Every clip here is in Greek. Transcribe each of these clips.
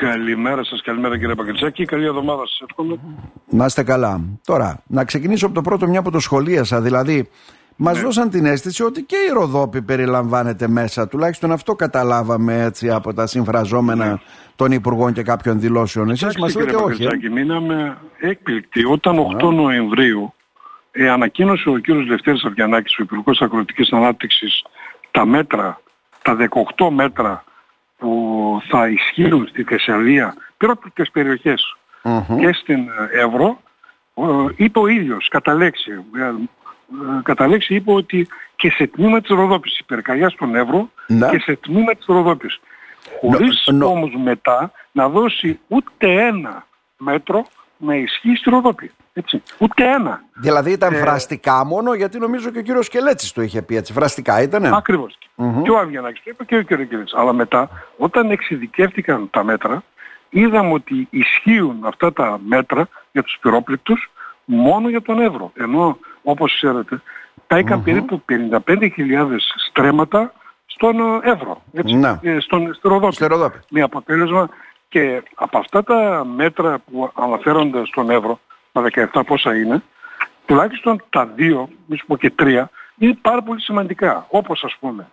Καλημέρα σας, καλημέρα κύριε Παγκριτσάκη, καλή εβδομάδα σας εύχομαι. Να είστε καλά. Τώρα, να ξεκινήσω από το πρώτο μια που το σχολίασα, δηλαδή μας ναι. δώσαν την αίσθηση ότι και η Ροδόπη περιλαμβάνεται μέσα. Τουλάχιστον αυτό καταλάβαμε έτσι από τα συμφραζόμενα ναι. των Υπουργών και κάποιων δηλώσεων. Εσείς μας λέτε όχι. Ε; Μείναμε έκπληκτοι όταν 8 Νοεμβρίου ε, ανακοίνωσε ο κύριος Λευτέρης Αυγιανάκης, ο Υπουργός Αγροτικής Ανάπτυξης, τα μέτρα, τα 18 μέτρα που θα ισχύουν στη Θεσσαλία, πυρόπληκτες περιοχές και στην Εύρο, είπε ο ίδιος κατά λέξη, ε, κατά λέξη είπε ότι και σε τμήμα της Ροδόπης, υπερκαγιά στον Εύρο ναι. και σε τμήμα της Ροδόπης. Χωρίς όμως μετά να δώσει ούτε ένα μέτρο να ισχύει στη Ροδόπη. Έτσι. Ούτε ένα. Δηλαδή ήταν ε, βραστικά μόνο, γιατί νομίζω και ο κύριος Σκελέτσης το είχε πει έτσι. Βραστικά ήτανε. Ακριβώς. Mm-hmm. Και ο Αβγιανάκης το είπε και ο κύριος Σκελέτσης. Αλλά μετά, όταν εξειδικεύτηκαν τα μέτρα, είδαμε ότι ισχύουν αυτά τα μέτρα για τους πυρόπληκτους μόνο για τον Εύρο. Ενώ, όπως ξέρετε, τα περίπου 55.000 στρέμματα στον Εύρο. Έτσι, να. Ε, στον, στη Ροδόπη. Με αποτέλεσμα και από αυτά τα μέτρα που αναφέρονται στον Εύρο, τα 17 πόσα είναι, τουλάχιστον τα δύο, μη σου πω και τρία, είναι πάρα πολύ σημαντικά. Όπως ας πούμε,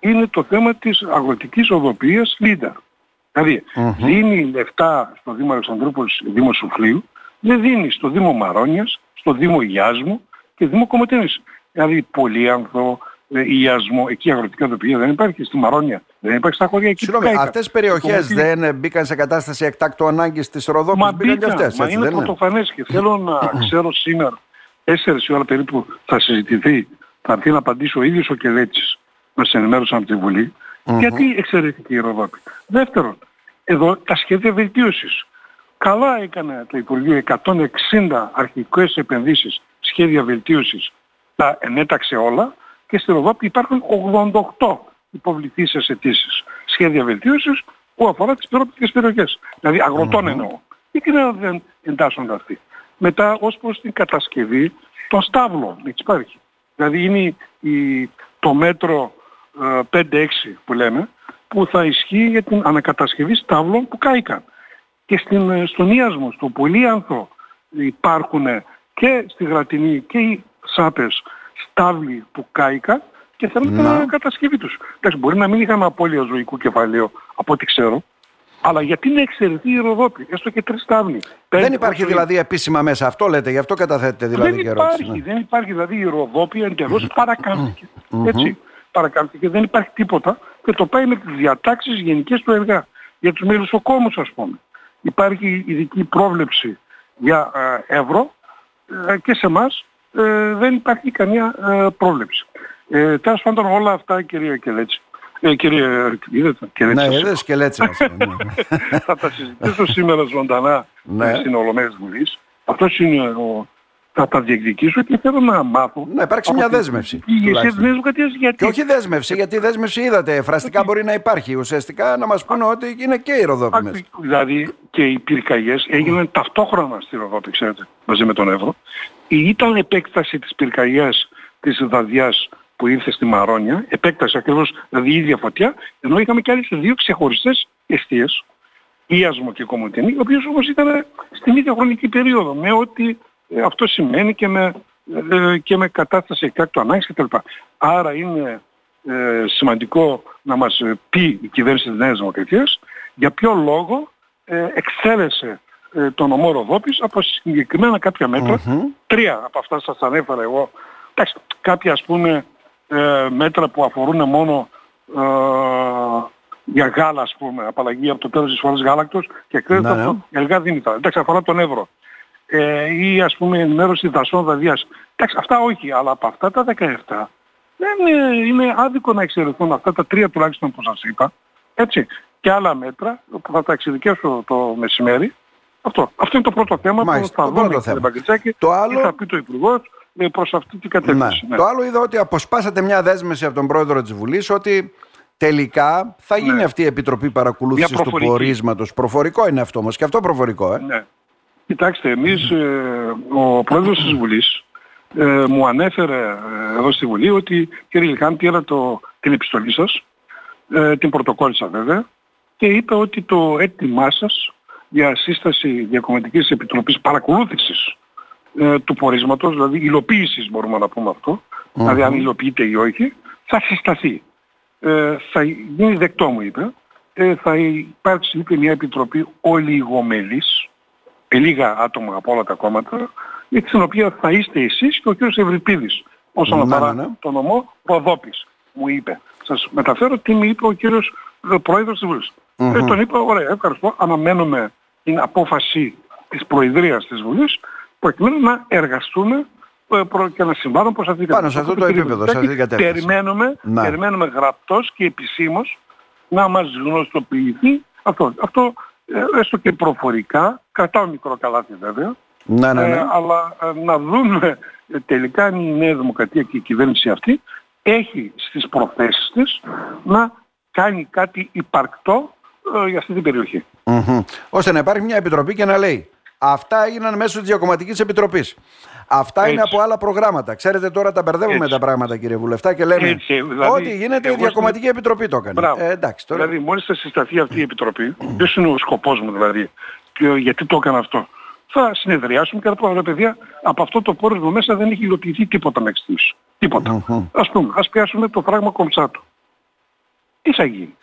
είναι το θέμα της αγροτικής οδοποιίας Λίντα. Δηλαδή, mm-hmm. δίνει λεφτά στο Δήμο Αλεξανδρούπολης, Δήμο Σουφλίου, δεν δίνει στο Δήμο Μαρόνιας, στο Δήμο Ιάσμου και Δήμο Κομωτίνης. Δηλαδή, Πολύανθο, ε, Ιασμό, εκεί αγροτικά τοπία δεν υπάρχει, στη Μαρόνια δεν υπάρχει στα χωριά εκεί. Συγγνώμη, αυτές οι περιοχές δεν μπήκαν σε κατάσταση εκτάκτου ανάγκης της Ροδόπης, μα μπήκαν και αυτές. Μα είναι πρωτοφανές και θέλω να ξέρω σήμερα, 4 η ώρα περίπου θα συζητηθεί, θα έρθει να απαντήσει ο ίδιος ο Κελέτσης, μας ενημέρωσαν από τη Βουλή, γιατί εξαιρετική η Ροδόπη. Δεύτερον, εδώ τα σχέδια βελτίωσης. Καλά έκανε το Υπουργείο 160 αρχικές επενδύσεις, σχέδια βελτίωσης, τα ενέταξε όλα και στη Ροδόπη υπάρχουν 88 υποβληθήσεις αιτήσεις σχέδια βελτίωσης που αφορά τις πυρόπληκτες περιοχές. Δηλαδή αγροτών mm-hmm. εννοώ. Γιατί δεν εντάσσονται αυτοί. Μετά ως προς την κατασκευή των στάβλων. Έτσι υπάρχει. Δηλαδή είναι η, το μέτρο ε, 5-6 που λέμε που θα ισχύει για την ανακατασκευή στάβλων που κάηκαν. Και στην, ε, στον Ιασμό, στο Πολύανθο υπάρχουν και στη Γρατινή και οι σάπες στάβλοι που κάηκαν και θέλουν την κατασκευή τους. Εντάξει, μπορεί να μην είχαμε απώλεια ζωικού κεφαλαίου από ό,τι ξέρω, αλλά γιατί να εξαιρεθεί η Ροδόπη, έστω και τρεις στάβλοι. Δεν υπάρχει δηλαδή επίσημα μέσα, αυτό λέτε, γι' αυτό καταθέτετε δηλαδή δεν υπάρχει, ναι. Δεν υπάρχει δηλαδή η Ροδόπη εντελώς παρακάμπτηκε. Έτσι, παρακάμπτηκε, δεν υπάρχει τίποτα και το πάει με τις διατάξεις γενικές του ΕργΑ. Για τους μελισσοκόμους ας πούμε. Υπάρχει ειδική πρόβλεψη για ε, ευρώ ε, και σε εμάς ε, δεν υπάρχει καμία ε, πρόβλεψη. Ε, τέλος πάντων όλα αυτά κυρία Κελέτση. Ε, κύριε, είδατε, Κελέτση. Ναι, είδες Κελέτση μας. Ναι. θα τα συζητήσω σήμερα ζωντανά ναι. στην Ολομέλεια Βουλής. Αυτός είναι ο, θα τα διεκδικήσω και θέλω να μάθω. Να υπάρξει μια δέσμευση. Γιατί... Και όχι δέσμευση, γιατί δέσμευση είδατε. Φραστικά μπορεί να υπάρχει. Ουσιαστικά να μας πούνε ότι είναι και η Ροδόπη μέσα. Δηλαδή και οι πυρκαγιές έγιναν ταυτόχρονα στη Ροδόπη, ξέρετε, μαζί με τον Εύρο. Ήταν επέκταση της πυρκαγιάς της Δαδιά που ήρθε στη Μαρόνια, επέκταση ακριβώς, δηλαδή η ίδια φωτιά, ενώ είχαμε και άλλες δύο ξεχωριστές αιστείες, Ιασμό και Κομωτινή, οι οποίες όμως ήταν στην ίδια χρονική περίοδο, με ό,τι ε, αυτό σημαίνει και με, ε, και με κατάσταση εκτάκτου ανάγκης κτλ. Άρα είναι ε, σημαντικό να μας πει η κυβέρνηση της Νέας Δημοκρατίας για ποιο λόγο ε, εξέλεσε ε, τον ομό Ροδόπης από συγκεκριμένα κάποια Τρία από αυτά σας ανέφερα εγώ. Εντάξει, κάποια ας πούμε ε, μέτρα που αφορούν μόνο ε, για γάλα ας πούμε, απαλλαγή από το τέλος της φοράς γάλακτος και κρέας ναι, αυτό ναι. για δίνητα. Εντάξει, αφορά τον Εύρο. Ε, ή ας πούμε ενημέρωση δασών δαδίας. Εντάξει, αυτά όχι, αλλά από αυτά τα 17 δεν είναι, είναι άδικο να εξαιρεθούν αυτά τα τρία τουλάχιστον που σας είπα. Έτσι. Και άλλα μέτρα που θα τα εξειδικεύσω το μεσημέρι. Αυτό. Αυτό είναι το πρώτο θέμα Μάλιστα, που θα δούμε κύριε Το άλλο... θα πει το Υπουργός προς αυτή την κατεύθυνση. Ναι. Ναι. Το άλλο είδα ότι αποσπάσατε μια δέσμευση από τον πρόεδρο της Βουλής ότι τελικά θα γίνει ναι. αυτή η επιτροπή παρακολούθησης του πορίσματος. Προφορικό είναι αυτό όμως και αυτό προφορικό. Ε. Ναι. Κοιτάξτε, εμείς, ε, ο πρόεδρος της Βουλής ε, μου ανέφερε ε, εδώ στη Βουλή ότι κύριε Λιχάντη, έλα το, την επιστολή σας, ε, την πρωτοκόλλησα βέβαια, και είπε ότι το έτοιμά σας για σύσταση διακομματικής επιτροπής παρακολούθησης ε, του πορίσματος, δηλαδή υλοποίησης μπορούμε να πούμε αυτό, δηλαδή αν υλοποιείται ή όχι, θα συσταθεί. Ε, θα γίνει δεκτό μου είπε, ε, θα υπάρξει είπε, μια επιτροπή ολιγομελής, ε, λίγα άτομα από όλα τα κόμματα, στην οποία θα είστε εσείς και ο κ. Ευρυπίδης όσον ναι, αφορά ναι, ναι. το νομό Ροδόπης, μου είπε. Σας μεταφέρω τι μου είπε ο κύριος ε, Πρόεδρος της Βουλής. Mm-hmm. Ε, τον είπα, ωραία, ευχαριστώ, αναμένουμε την απόφαση της Προεδρίας της Βουλής προκειμένου να εργαστούμε ε, και να συμβάλλουν προς αυτή την Πάνω σε αυτό το επίπεδο, σε αυτή την κατεύθυνση. Περιμένουμε, να. περιμένουμε γραπτός και επισήμως να μας γνωστοποιηθεί αυτό. Αυτό έστω και προφορικά, κρατάω μικρό καλάθι βέβαια, ναι, ναι, ναι. Ε, αλλά ε, να δούμε ε, τελικά αν η Νέα Δημοκρατία και η κυβέρνηση αυτή έχει στις προθέσεις της να κάνει κάτι υπαρκτό για αυτή την περιοχή. Mm-hmm. Ώστε να υπάρχει μια επιτροπή και να λέει αυτά έγιναν μέσω της Διακομματικής Επιτροπής. Αυτά είναι από άλλα προγράμματα. Ξέρετε τώρα τα μπερδεύουμε τα πράγματα κύριε Βουλευτά και λέμε Έτσι, δηλαδή, ότι γίνεται η Διακομματική Επιτροπή το έκανε. Ε, εντάξει, τώρα... Δηλαδή μόλις θα συσταθεί αυτή η Επιτροπή, ποιος είναι ο σκοπός μου δηλαδή, γιατί το έκανα αυτό; Θα συνεδριάσουμε και θα πούμε, παιδιά, από αυτό το πόρισμα μέσα δεν έχει υλοποιηθεί τίποτα μέχρι στιγμής. Τίποτα. Mm-hmm. Ας πούμε, ας πιάσουμε το πράγμα κομψάτο. Τι θα γίνει;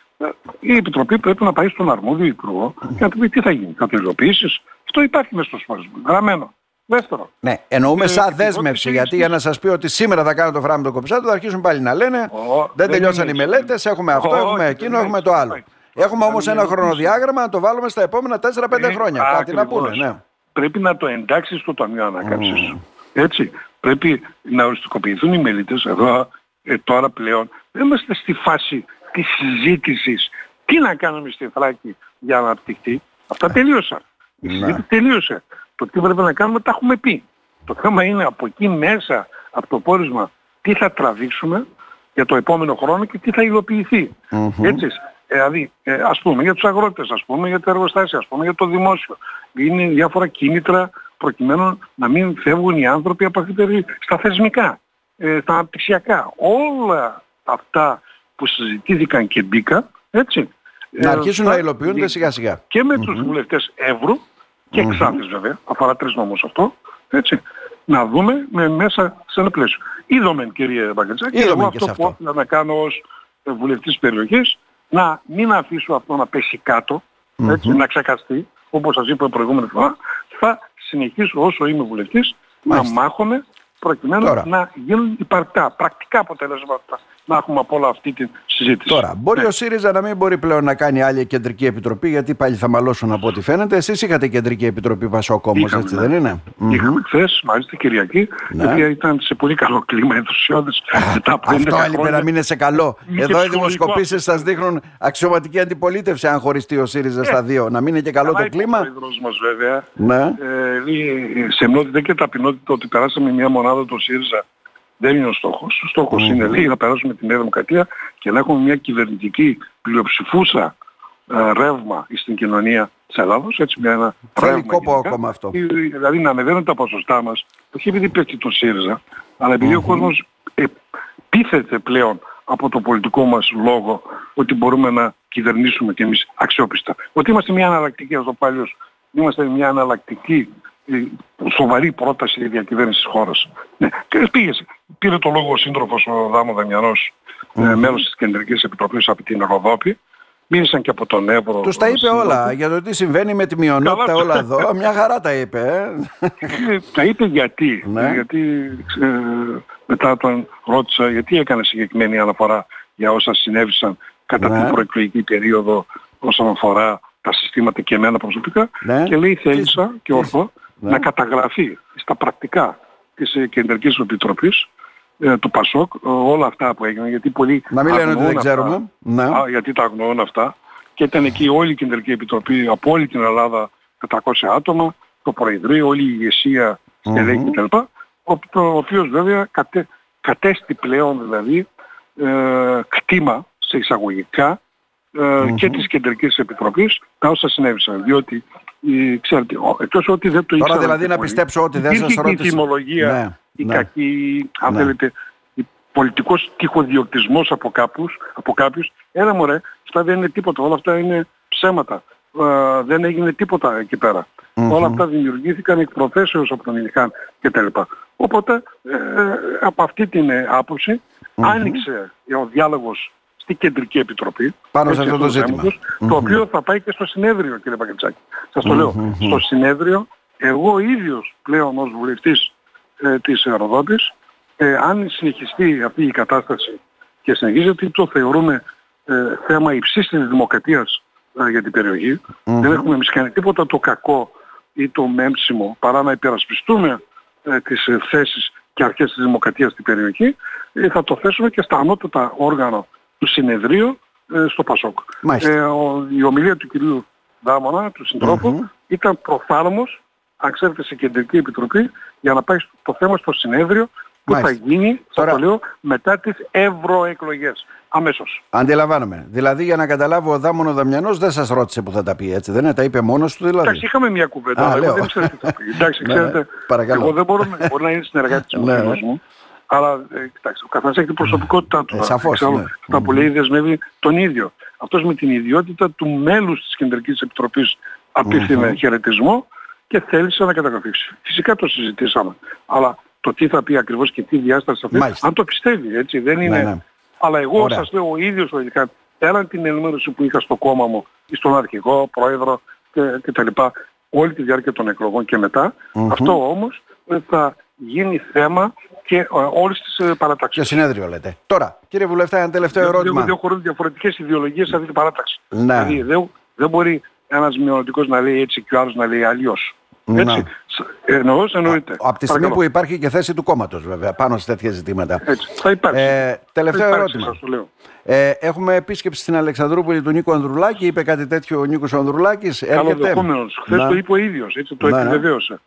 Η Επιτροπή πρέπει να πάει στον αρμόδιο υπουργό και να του πει τι θα γίνει. Θα το υλοποιήσεις. Αυτό υπάρχει μέσα στο σπάσμα. Γραμμένο. Δεύτερο. Ναι, εννοούμε ε, σαν δέσμευση. Γιατί για να σας πει ότι σήμερα θα κάνω το φράγμα το κομψάτο, θα αρχίσουν πάλι να λένε oh, δεν, τελειώσαν οι μελέτες, έχουμε αυτό, oh, έχουμε εκείνο, έχουμε το άλλο. Έχουμε όμως ένα χρονοδιάγραμμα να το βάλουμε στα επόμενα 4-5 ε, χρόνια. Κάτι να πούνε. Ναι πρέπει να το εντάξει στο Ταμείο Ανάκαμψης. Mm. Έτσι. Πρέπει να οριστικοποιηθούν οι μελίτες εδώ ε, τώρα πλέον. Δεν είμαστε στη φάση της συζήτησης. Τι να κάνουμε στη Θράκη για να αναπτυχθεί. Αυτά τελείωσαν. Η συζήτηση τελείωσε. Το τι πρέπει να κάνουμε τα έχουμε πει. Το θέμα είναι από εκεί μέσα, από το πόρισμα, τι θα τραβήξουμε για το επόμενο χρόνο και τι θα υλοποιηθεί. Mm-hmm. Έτσι. Δηλαδή, ε, ας πούμε για τους αγρότες, ας πούμε για τα εργοστάσια, ας πούμε για το δημόσιο. Είναι διάφορα κίνητρα προκειμένου να μην φεύγουν οι άνθρωποι από αυτή στα θεσμικά, ε, στα αναπτυξιακά. Όλα αυτά που συζητήθηκαν και μπήκαν, έτσι. Να αρχίσουν ε, να υλοποιούνται σιγά σιγά. Και με mm-hmm. τους βουλευτές Εύρου και mm Ξάνθης βέβαια, αφορά τρεις νόμους αυτό, έτσι. Να δούμε με, μέσα σε ένα πλαίσιο. Είδαμε κύριε Μπαγκατσάκη, εγώ αυτό, αυτό που ήθελα να κάνω ως βουλευτής περιοχής, να μην αφήσω αυτό να πέσει κάτω, έτσι, να ξεχαστεί, όπως σας είπα προηγούμενη φορά, θα συνεχίσω όσο είμαι βουλευτής να μάχομαι προκειμένου να γίνουν υπαρκτά, πρακτικά αποτελέσματα να έχουμε από όλα αυτή τη συζήτηση. Τώρα, μπορεί ναι. ο ΣΥΡΙΖΑ να μην μπορεί πλέον να κάνει άλλη κεντρική επιτροπή, γιατί πάλι θα μαλώσουν από ό,τι φαίνεται. Εσείς είχατε κεντρική επιτροπή Πασόκ όμως, έτσι ναι. δεν είναι; Είχαμε χθες, μάλιστα Κυριακή, ναι. η οποία ήταν σε πολύ καλό κλίμα ενθουσιώδης μετά από Αυτό έλειπε να μην είναι σε καλό. Εδώ οι δημοσκοπήσεις σας δείχνουν αξιωματική αντιπολίτευση, αν χωριστεί ο ΣΥΡΙΖΑ στα δύο. Να μην είναι και καλό το κλίμα. Ο μας βέβαια. Ναι. Ε, σε μνότητα και ταπεινότητα ότι περάσαμε μια μονάδα του ΣΥΡΙΖΑ δεν είναι ο στόχος. Ο στόχος mm. είναι λέει, να περάσουμε την Νέα Δημοκρατία και να έχουμε μια κυβερνητική πλειοψηφούσα ε, ρεύμα στην κοινωνία της Ελλάδος. Έτσι μια ένα Θέλει κόπο ακόμα αυτό. Δηλαδή να ανεβαίνουν τα ποσοστά μας, όχι επειδή πέφτει το ΣΥΡΙΖΑ, αλλά επειδή mm-hmm. ο κόσμος ε, πείθεται πλέον από το πολιτικό μας λόγο ότι μπορούμε να κυβερνήσουμε και εμείς αξιόπιστα. Ότι είμαστε μια αναλλακτική, ας το πάλι είμαστε μια αναλλακτική σοβαρή πρόταση για διακυβέρνηση της χώρας. Ναι. Και πήγε, πήρε το λόγο ο σύντροφος ο Δάμο Δαμιανός, mm-hmm. μέλος της Κεντρικής Επιτροπής από την Ροδόπη. Μίλησαν και από τον Εύρο. Τους τα είπε όλα για το τι συμβαίνει με τη μειονότητα όλα εδώ. Μια χαρά τα είπε. Ε. τα είπε γιατί. Ναι. Γιατί ε, μετά τον ρώτησα γιατί έκανε συγκεκριμένη αναφορά για όσα συνέβησαν κατά ναι. την προεκλογική περίοδο όσον αφορά τα συστήματα και εμένα προσωπικά ναι. και λέει θέλησα και ορθώ ναι. να καταγραφεί στα πρακτικά της ε, Κεντρικής Επιτροπής ε, του ΠΑΣΟΚ ε, όλα αυτά που έγιναν γιατί πολλοί να μην λένε ότι δεν ξέρουμε ναι. α, γιατί τα αγνοούν αυτά και ήταν εκεί όλη η Κεντρική Επιτροπή από όλη την Ελλάδα 400 άτομα το Προεδρείο, όλη η ηγεσία στελέχη mm-hmm. κτλ. Ο, ο οποίος βέβαια κατέ, κατέστη πλέον δηλαδή ε, κτήμα σε εισαγωγικά ε, και της Κεντρικής Επιτροπής τα όσα συνέβησαν. Διότι, η, ξέρετε, εκτός ότι δεν το ήξερα... Τώρα δηλαδή να πιστέψω ότι δεν σας ρώτησα... η θυμολογία, ναι, η ναι. κακή, αν ναι. θέλετε, πολιτικός τυχοδιοκτισμός από, κάποιους, από κάποιους. Ένα μωρέ, αυτά δεν είναι τίποτα. Όλα αυτά είναι ψέματα. Ε, δεν έγινε τίποτα εκεί πέρα. Όλα αυτά δημιουργήθηκαν εκ προθέσεως από τον Ιλιχάν κτλ. Οπότε ε, από αυτή την άποψη άνοιξε ο διάλογος στη Κεντρική Επιτροπή. Πάνω σε αυτό το ζήτημα. Το οποίο θα πάει και στο συνέδριο κύριε Παγκετσάκη. Σας το λέω. Στο συνέδριο εγώ ίδιος πλέον ως βουλευτής ε, της Ροδότης ε, αν συνεχιστεί αυτή η κατάσταση και συνεχίζεται το θεωρούμε ε, θέμα υψής της δημοκρατίας ε, για την περιοχη Δεν έχουμε εμείς κάνει τίποτα το κακό ή το μέμψιμο παρά να υπερασπιστούμε ε, τις ε, θέσεις και αρχές της δημοκρατίας στην περιοχή ε, θα το θέσουμε και στα ανώτατα όργανα του συνεδρίου στο Πασόκ. η ομιλία του κυρίου Δάμονα, του συντροφου ήταν προφάρμος αν ξέρετε, σε κεντρική επιτροπή για να πάει το θέμα στο συνέδριο που θα γίνει, Τώρα... το λέω, μετά τις ευρωεκλογές. Αμέσως. Αντιλαμβάνομαι. Δηλαδή για να καταλάβω ο Δάμονο Δαμιανός δεν σας ρώτησε που θα τα πει έτσι, δεν είναι, τα είπε μόνος του δηλαδή; Εντάξει, είχαμε μια κουβέντα, αλλά δεν ξέρω τι θα πει. Εντάξει, ναι, ξέρετε, εγώ δεν μπορώ, μπορεί να είναι συνεργάτης του ναι, ναι. μου, αλλά ε, κοιτάξτε, ο καθένας έχει την προσωπικότητά του. Ε, σαφώς, ναι. Τα που λέει δεσμεύει τον ίδιο. Αυτός με την ιδιότητα του μέλους της Κεντρικής Επιτροπής απίθυνε χαιρετισμό και θέλησε να καταγραφήσει. Φυσικά το συζητήσαμε. Αλλά το τι θα πει ακριβώς και τι διάσταση θα πει, αν το πιστεύει, έτσι, δεν είναι... Ναι, ναι. Αλλά εγώ Ωραία. σας λέω ο ίδιος ο ειδικά, πέραν την ενημέρωση που είχα στο κόμμα μου ή στον αρχηγό, πρόεδρο και, και τα λοιπά, όλη τη διάρκεια των εκλογών και μετά, mm-hmm. αυτό όμως θα γίνει θέμα και ε, όλες τις ε, παρατάξεις. Και συνέδριο λέτε. Τώρα, κύριε Βουλευτά, ένα τελευταίο ερώτημα. Δεν χωρούν διαφορετικές ιδεολογίες σε αυτή την παράταξη. Ναι. Δηλαδή δεν, δεν μπορεί ένας μειονοτικός να λέει έτσι και ο άλλος να λέει αλλιώς. Έτσι. Εννοώ, εννοείται. Από τη στιγμή που υπάρχει και θέση του κόμματος βέβαια πάνω σε τέτοια ζητήματα. Έτσι. Θα υπάρξει. Ε, τελευταίο ερώτημα. Ε, έχουμε επίσκεψη στην Αλεξανδρούπολη του Νίκου Ανδρουλάκη. Είπε κάτι τέτοιο ο Νίκος Ανδρουλάκης. Καλοδεχόμενος. Χθες το είπε ο ίδιος. Έτσι το ναι, επιβεβαίωσε.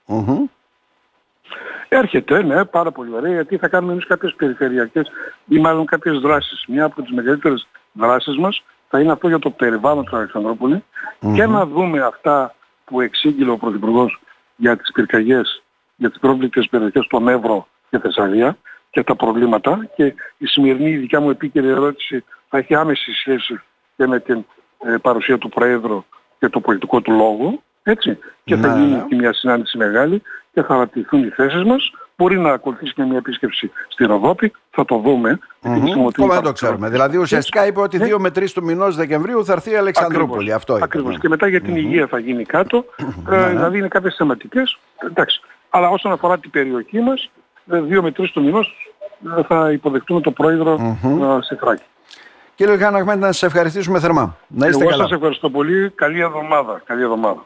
Έρχεται, ναι, πάρα πολύ ωραία, γιατί θα κάνουμε εμείς κάποιες περιφερειακές ή μάλλον κάποιες δράσεις. Μια από τις μεγαλύτερες δράσεις μας θα είναι αυτό για το περιβάλλον του αλεξανδρουπολη και να δούμε αυτά που εξήγηλε ο Πρωθυπουργός για τις πυρκαγιές, για τις πρόβλητες περιοχές των Εύρο και Θεσσαλία και τα προβλήματα. Και η σημερινή δικιά μου επίκαιρη ερώτηση θα έχει άμεση σχέση και με την ε, παρουσία του Προέδρου και το πολιτικό του λόγο, έτσι, και θα ναι, γίνει ναι. και μια συνάντηση μεγάλη και θα αναπτυχθούν οι θέσεις μας Μπορεί να ακολουθήσει και μια επίσκεψη στη Ροδόπη, θα το δούμε. Mm-hmm. δεν το ξέρουμε. Δηλαδή ουσιαστικά είπε ότι 2 ναι. με 3 του μηνός Δεκεμβρίου θα έρθει η Αλεξανδρούπολη. Αυτό Ακριβώς. Και μετά για την υγεία θα γίνει κάτω. Ε, ναι, ναι. δηλαδή είναι κάποιες θεματικές. Εντάξει. Αλλά όσον αφορά την περιοχή μας, 2 ε, με 3 του μηνός ε, θα υποδεχτούμε τον πρόεδρο σε Θράκη. Κύριε Λιχάναγμέν, να σας ευχαριστήσουμε θερμά. Να είστε Εγώ καλά. σας ευχαριστώ πολύ. Καλή εβδομάδα. Καλή εβδομάδα.